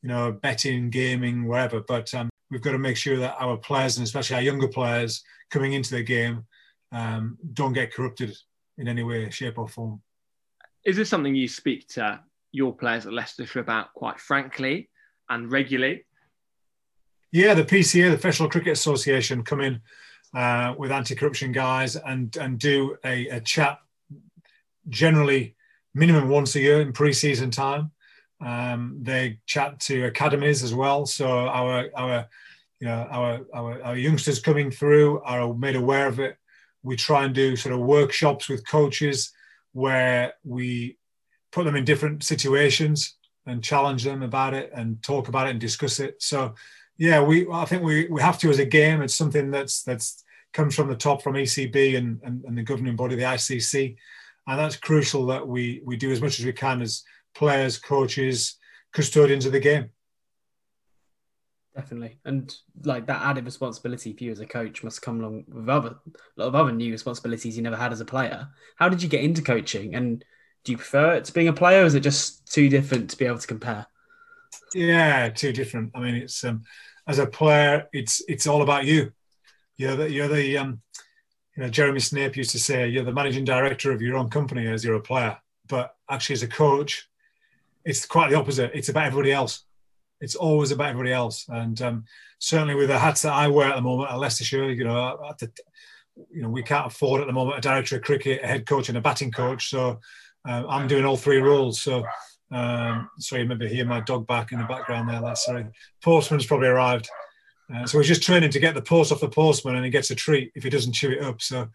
you know, betting, gaming, wherever. But um, we've got to make sure that our players, and especially our younger players coming into the game, um, don't get corrupted in any way, shape, or form. Is this something you speak to your players at Leicestershire about quite frankly and regularly? Yeah, the PCA, the Professional Cricket Association, come in uh, with anti-corruption guys and and do a, a chat generally minimum once a year in pre-season time. Um, they chat to academies as well. So our our you know our, our our youngsters coming through are made aware of it. We try and do sort of workshops with coaches where we put them in different situations and challenge them about it and talk about it and discuss it. So yeah, we I think we, we have to as a game. It's something that's that's comes from the top from ECB and, and, and the governing body, the ICC. And that's crucial that we we do as much as we can as players, coaches, custodians of the game. Definitely, and like that added responsibility for you as a coach must come along with other a lot of other new responsibilities you never had as a player. How did you get into coaching, and do you prefer it to being a player, or is it just too different to be able to compare? Yeah, too different. I mean, it's um, as a player, it's it's all about you. You're the you're the um, you know Jeremy Snape used to say you're the managing director of your own company as you're a player, but actually as a coach, it's quite the opposite. It's about everybody else. It's always about everybody else, and um, certainly with the hats that I wear at the moment at Leicestershire, you know, the, you know, we can't afford at the moment a director of cricket, a head coach, and a batting coach. So uh, I'm doing all three roles. So um, sorry, maybe hear my dog back in the background there. That's sorry. Postman's probably arrived. Uh, so he's just training to get the post off the postman, and he gets a treat if he doesn't chew it up. So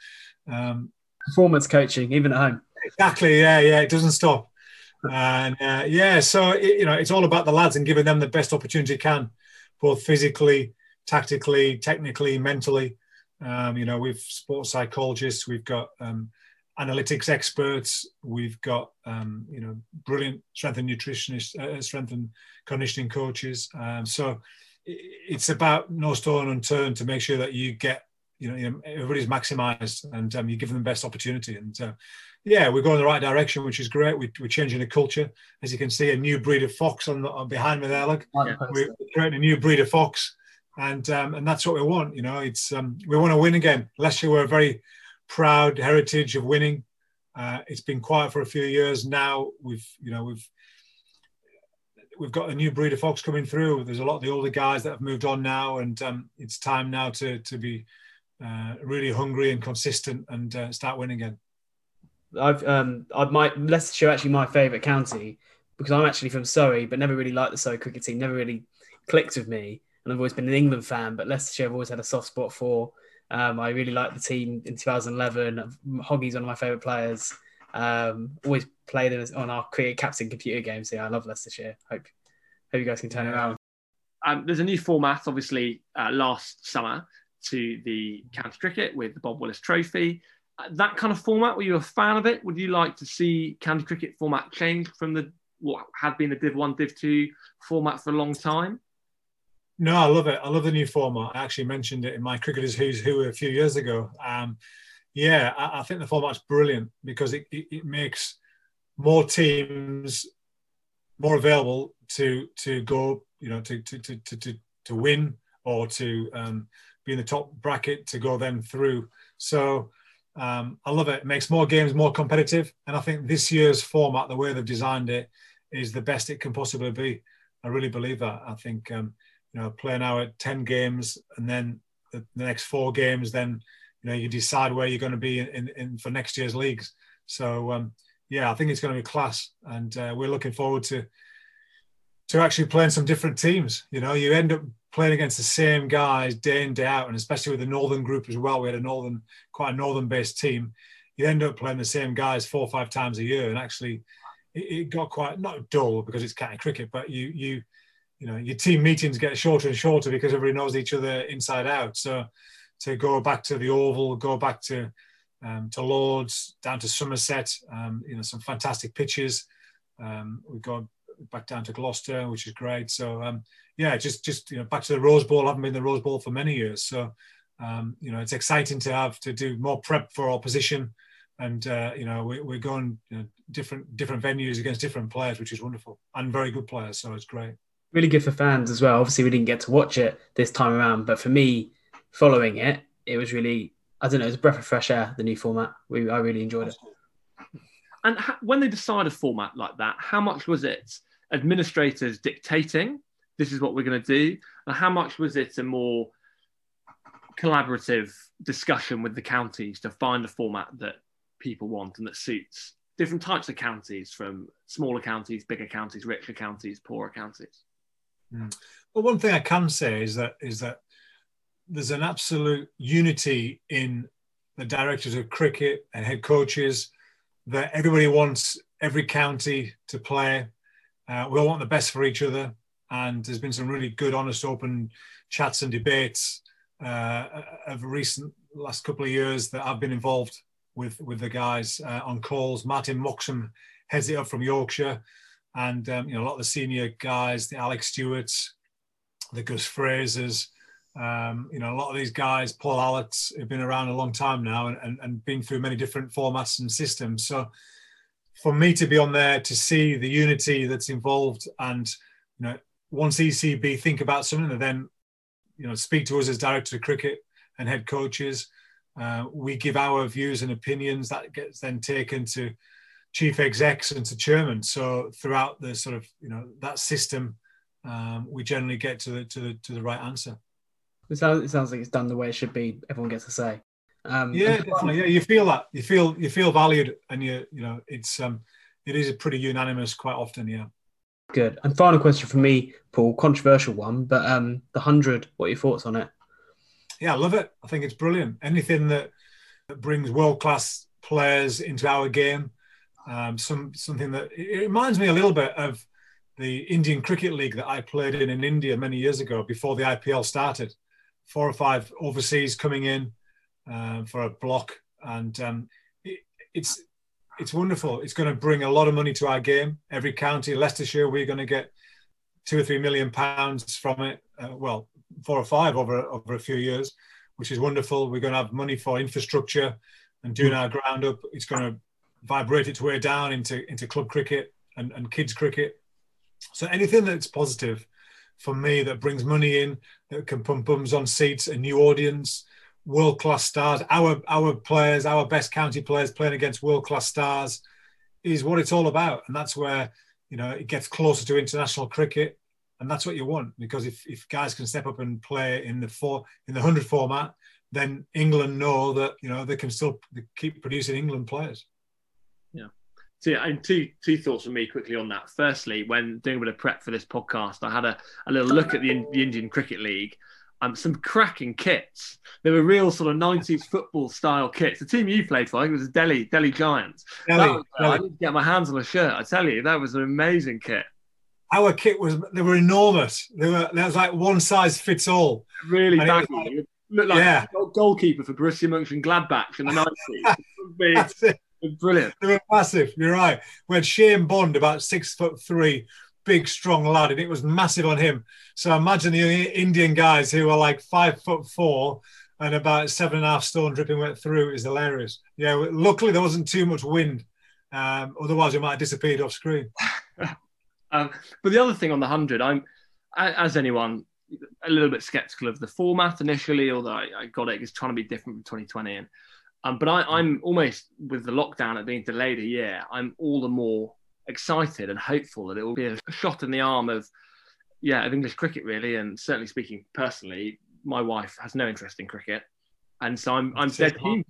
um, performance coaching, even at home. Exactly. Yeah, yeah. It doesn't stop. And uh, yeah, so it, you know, it's all about the lads and giving them the best opportunity can, both physically, tactically, technically, mentally. Um, you know, we've sports psychologists, we've got um, analytics experts, we've got um, you know brilliant strength and nutritionists, uh, strength and conditioning coaches. Um, so it's about no stone unturned to make sure that you get you know, you know everybody's maximized and um, you give them the best opportunity. And uh, yeah we're going the right direction which is great. We, are changing the culture. As you can see a new breed of fox on, the, on behind me there look. Yeah. we're creating a new breed of fox. And um, and that's what we want you know. It's um, we want to win again. Leicester we're a very proud heritage of winning. Uh, it's been quiet for a few years. Now we've you know we've we've got a new breed of fox coming through. There's a lot of the older guys that have moved on now, and um, it's time now to to be uh, really hungry and consistent and uh, start winning again. I've um, I might Leicestershire actually my favourite county because I'm actually from Surrey, but never really liked the Surrey cricket team. Never really clicked with me, and I've always been an England fan. But Leicestershire I've always had a soft spot for. Um, I really liked the team in 2011. Hoggy's one of my favourite players. Um, always play them on our Cricket Captain computer games. So yeah, I love Leicestershire. Hope hope you guys can turn it around. Um, there's a new format, obviously, uh, last summer to the county cricket with the Bob Willis Trophy. Uh, that kind of format, were you a fan of it? Would you like to see county cricket format change from the what had been the Div One, Div Two format for a long time? No, I love it. I love the new format. I actually mentioned it in my Cricketers Who's Who a few years ago. Um, yeah, I, I, think the format's brilliant because it, it, it makes more teams more available to to go, you know, to to to to, to win or to um, be in the top bracket to go then through. So um, I love it. It makes more games more competitive, and I think this year's format, the way they've designed it, is the best it can possibly be. I really believe that. I think um, you know, playing now at ten games, and then the, the next four games, then you know you decide where you're going to be in, in, in for next year's leagues. So um, yeah, I think it's going to be class, and uh, we're looking forward to to actually playing some different teams. You know, you end up playing against the same guys day in day out, and especially with the northern group as well. We had a northern, quite a northern-based team. You end up playing the same guys four or five times a year, and actually, it, it got quite not dull because it's county cricket, but you you you know your team meetings get shorter and shorter because everybody knows each other inside out. So to go back to the Oval, go back to um, to Lords, down to Somerset, um, you know, some fantastic pitches. Um, we've gone back down to Gloucester, which is great. So um, yeah, just just you know, back to the Rose Bowl. I haven't been the Rose Bowl for many years, so um, you know, it's exciting to have to do more prep for opposition, and uh, you know, we, we're going you know, different different venues against different players, which is wonderful and very good players. So it's great. Really good for fans as well. Obviously, we didn't get to watch it this time around, but for me, following it, it was really I don't know, it was a breath of fresh air. The new format, we I really enjoyed it. And ha- when they decide a format like that, how much was it administrators dictating, this is what we're going to do, and how much was it a more collaborative discussion with the counties to find a format that people want and that suits different types of counties from smaller counties, bigger counties, richer counties, poorer counties? Mm. Well, one thing I can say is that is that there's an absolute unity in the directors of cricket and head coaches that everybody wants every county to play. Uh, we all want the best for each other, and there's been some really good, honest, open chats and debates uh, of recent last couple of years that I've been involved with with the guys uh, on calls. Martyn Moxon heads it up from Yorkshire, and um, you know a lot of the senior guys, the Alec Stewarts, the Gus Frasers. Um, you know, a lot of these guys, Paul Allott, have been around a long time now and, and, and been through many different formats and systems. So for me to be on there to see the unity that's involved and, you know, once ECB think about something and then, you know, speak to us as director of cricket and head coaches, uh, we give our views and opinions that gets then taken to chief execs and to chairman. So throughout the sort of, you know, that system, um, we generally get to the, to the, to the right answer. It sounds, it sounds like it's done the way it should be. Everyone gets a say. Um, yeah, definitely. Yeah, you feel that. You feel you feel valued, and you you know it's um it is a pretty unanimous quite often. Yeah. Good. And final question for me, Paul. Controversial one, but um, the hundred. What are your thoughts on it? Yeah, I love it. I think it's brilliant. Anything that, that brings world class players into our game. Um, some something that it reminds me a little bit of the Indian Cricket League that I played in in India many years ago before the IPL started four or five overseas coming in uh, for a block, and um, it, it's it's wonderful. It's going to bring a lot of money to our game. Every county, Leicestershire, we're going to get two or three million pounds from it. Uh, well, four or five over over a few years, which is wonderful. We're going to have money for infrastructure and doing our ground up. It's going to vibrate its way down into into club cricket and, and kids cricket. So anything that's positive for me that brings money in, that can pump bums on seats, a new audience, world class stars. Our our players, our best county players playing against world class stars, is what it's all about, and that's where you know it gets closer to international cricket, and that's what you want because if if guys can step up and play in the four in the hundred format, then England know that you know they can still keep producing England players. So yeah, and two two thoughts from me quickly on that. Firstly, when doing a bit of prep for this podcast, I had a, a little look at the, the Indian Cricket League. Um, some cracking kits. They were real sort of 90s football style kits. The team you played for, I think it was the Delhi Delhi Giants. Delhi, was, uh, Delhi. I didn't get my hands on a shirt. I tell you, that was an amazing kit. Our kit was they were enormous. They were there was like one size fits all. Really baggy. Like, looked like yeah. a goalkeeper for Borussia Mönchengladbach in the 90s. Brilliant. They were massive. You're right. We had Shane Bond, about six foot three, big, strong lad, and it was massive on him. So imagine the Indian guys who are like five foot four and about seven and a half stone dripping wet through is hilarious. Yeah, luckily there wasn't too much wind. Um, otherwise, we might have disappeared off screen. um, but the other thing on the 100, I'm, as anyone, a little bit skeptical of the format initially, although I, I got it, it's trying to be different from 2020. And um, but I, am almost with the lockdown it being delayed a year. I'm all the more excited and hopeful that it will be a shot in the arm of, yeah, of English cricket really. And certainly speaking personally, my wife has no interest in cricket, and so I'm I'm dead keen.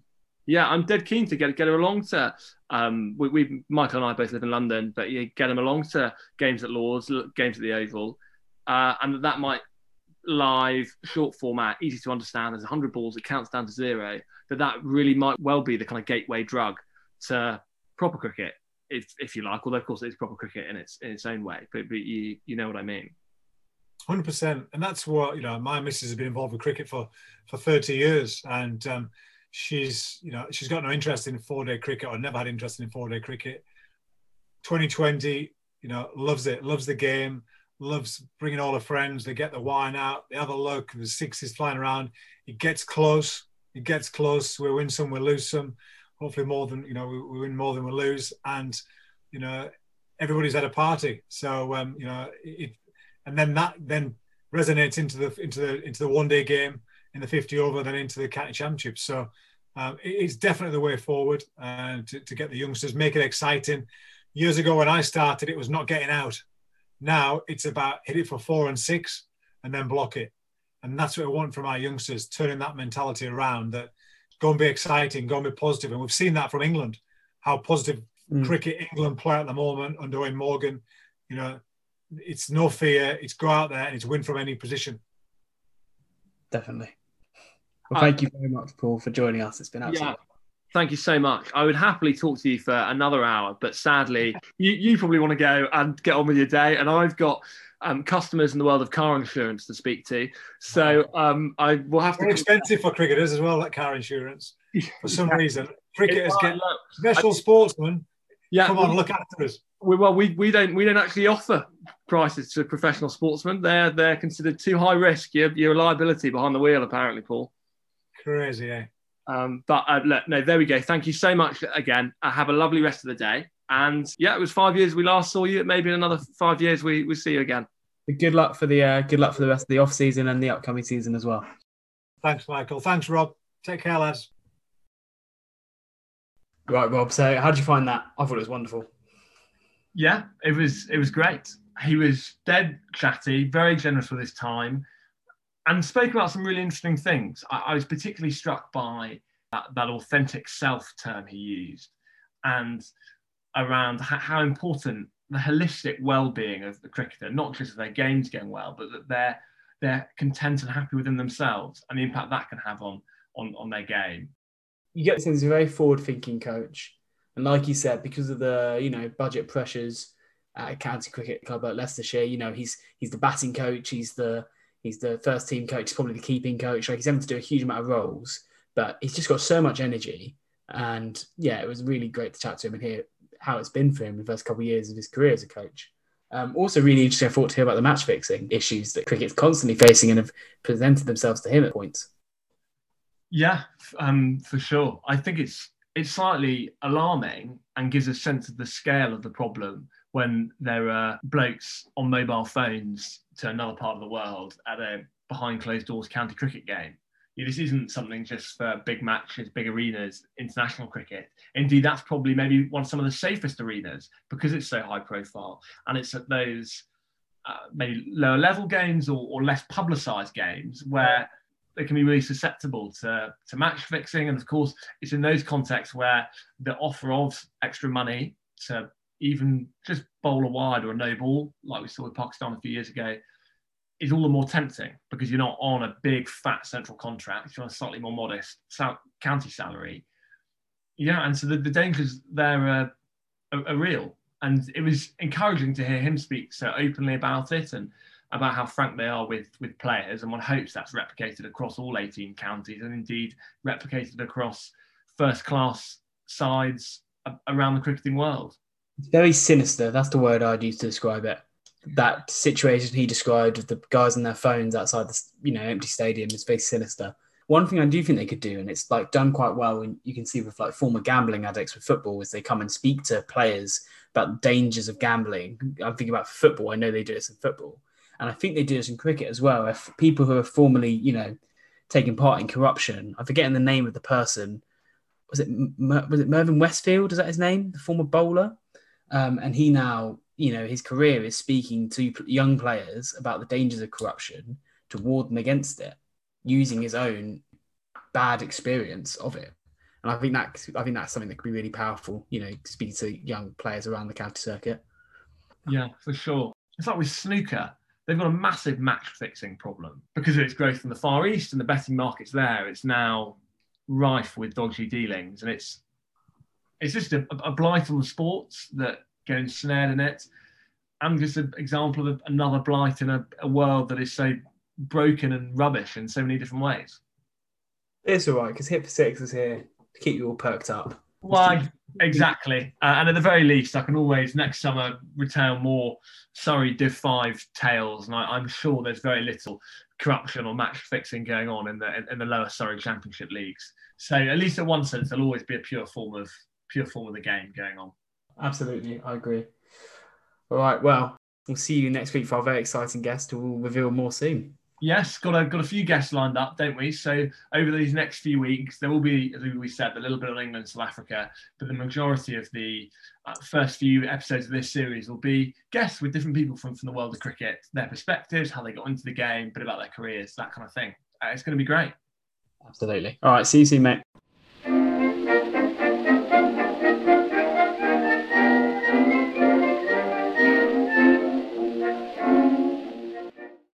Yeah, I'm dead keen to get get her along to. Um, we, we Michael and I both live in London, but you get them along to games at Lords, games at the Oval, uh, and that might live, short format, easy to understand. There's 100 balls, it counts down to zero. That that really might well be the kind of gateway drug to proper cricket, if, if you like. Although of course it's proper cricket in its in its own way, but, but you you know what I mean. Hundred percent, and that's what you know. My missus has been involved with cricket for for 30 years, and um, she's you know she's got no interest in four day cricket or never had interest in four day cricket. 2020, you know, loves it, loves the game loves bringing all her friends. They get the wine out, they have a look. The sixes flying around. It gets close. It gets close. We win some, we lose some. Hopefully, more than you know, we, we win more than we lose. And you know, everybody's at a party. So um, you know, it, and then that then resonates into the into the into the one day game in the 50 over, then into the county championship. So um, it's definitely the way forward uh, to, to get the youngsters, make it exciting. Years ago when I started, it was not getting out. Now it's about hit it for four and six and then block it. And that's what we want from our youngsters, turning that mentality around that go and be exciting, go and be positive. And we've seen that from England, how positive mm. cricket England play at the moment under Eoin Morgan. You know, it's no fear, it's go out there and it's win from any position. Definitely. Well, thank you very much, Paul, for joining us. It's been absolutely. Yeah. Thank you so much. I would happily talk to you for another hour, but sadly, you, you probably want to go and get on with your day. And I've got um, customers in the world of car insurance to speak to. So um, I will have to. expensive for cricketers as well, that car insurance. For some reason, cricketers get special sportsmen. Yeah, come on, look after us. We, well, we, we don't we don't actually offer prices to professional sportsmen. They're they're considered too high risk. You're, you're a liability behind the wheel, apparently, Paul. Crazy, eh? Um, but uh, look, no, there we go. Thank you so much again. Uh, have a lovely rest of the day. And yeah, it was five years we last saw you. Maybe in another five years we we see you again. Good luck for the uh, good luck for the rest of the off season and the upcoming season as well. Thanks, Michael. Thanks, Rob. Take care, lads. Right, Rob. So, how did you find that? I thought it was wonderful. Yeah, it was. It was great. He was dead chatty, very generous with his time and spoke about some really interesting things. I, I was particularly struck by that, that, authentic self term he used and around how, how important the holistic well-being of the cricketer, not just their games going well, but that they're they're content and happy within themselves and the impact that can have on on, on their game. You get he's a very forward-thinking coach, and like you said, because of the you know budget pressures at county cricket club at Leicestershire, you know he's he's the batting coach, he's the He's the first team coach, he's probably the keeping coach. Like he's having to do a huge amount of roles, but he's just got so much energy. And yeah, it was really great to chat to him and hear how it's been for him the first couple of years of his career as a coach. Um, also, really interesting, I thought to hear about the match fixing issues that cricket's constantly facing and have presented themselves to him at points. Yeah, um, for sure. I think it's it's slightly alarming and gives a sense of the scale of the problem when there are blokes on mobile phones to another part of the world at a behind closed doors county cricket game. this isn't something just for big matches, big arenas, international cricket. Indeed, that's probably maybe one of some of the safest arenas because it's so high profile and it's at those uh, maybe lower level games or, or less publicized games where they can be really susceptible to, to match fixing. And of course, it's in those contexts where the offer of extra money to even just bowl a wide or a no ball, like we saw with Pakistan a few years ago, is all the more tempting because you're not on a big fat central contract, you're on a slightly more modest county salary. Yeah, and so the, the dangers there are, are, are real. And it was encouraging to hear him speak so openly about it and about how frank they are with with players, and one hopes that's replicated across all 18 counties and indeed replicated across first class sides around the cricketing world. Very sinister. That's the word I'd use to describe it. That situation he described of the guys on their phones outside the you know empty stadium is very sinister. One thing I do think they could do, and it's like done quite well, and you can see with like former gambling addicts with football, is they come and speak to players about the dangers of gambling. I'm thinking about football. I know they do this in football, and I think they do this in cricket as well. If people who are formerly, you know, taking part in corruption, I'm forgetting the name of the person. Was it was it Mervyn Westfield? Is that his name? The former bowler um, and he now, you know, his career is speaking to young players about the dangers of corruption to ward them against it, using his own bad experience of it. And I think that I think that's something that could be really powerful. You know, speaking to young players around the county circuit. Yeah, for sure. It's like with snooker. They've got a massive match fixing problem because of its growth in the Far East and the betting markets there. It's now rife with dodgy dealings, and it's it's just a, a blight on the sports that get ensnared in it, and just an example of another blight in a, a world that is so broken and rubbish in so many different ways. It's all right because Hit for Six is here to keep you all perked up. Why? Exactly. Uh, and at the very least, I can always next summer retail more Surrey Div 5 tales. And I, am sure there's very little corruption or match fixing going on in the, in, in the lower Surrey Championship leagues. So, at least in one sense, there'll always be a pure form of pure form of the game going on. Absolutely, I agree. All right, well, we'll see you next week for our very exciting guest who will reveal more soon. Yes, got a got a few guests lined up, don't we? So over these next few weeks, there will be, as we said, a little bit on England, South Africa, but the majority of the uh, first few episodes of this series will be guests with different people from from the world of cricket, their perspectives, how they got into the game, a bit about their careers, that kind of thing. Uh, it's going to be great. Absolutely. All right. See you soon, mate.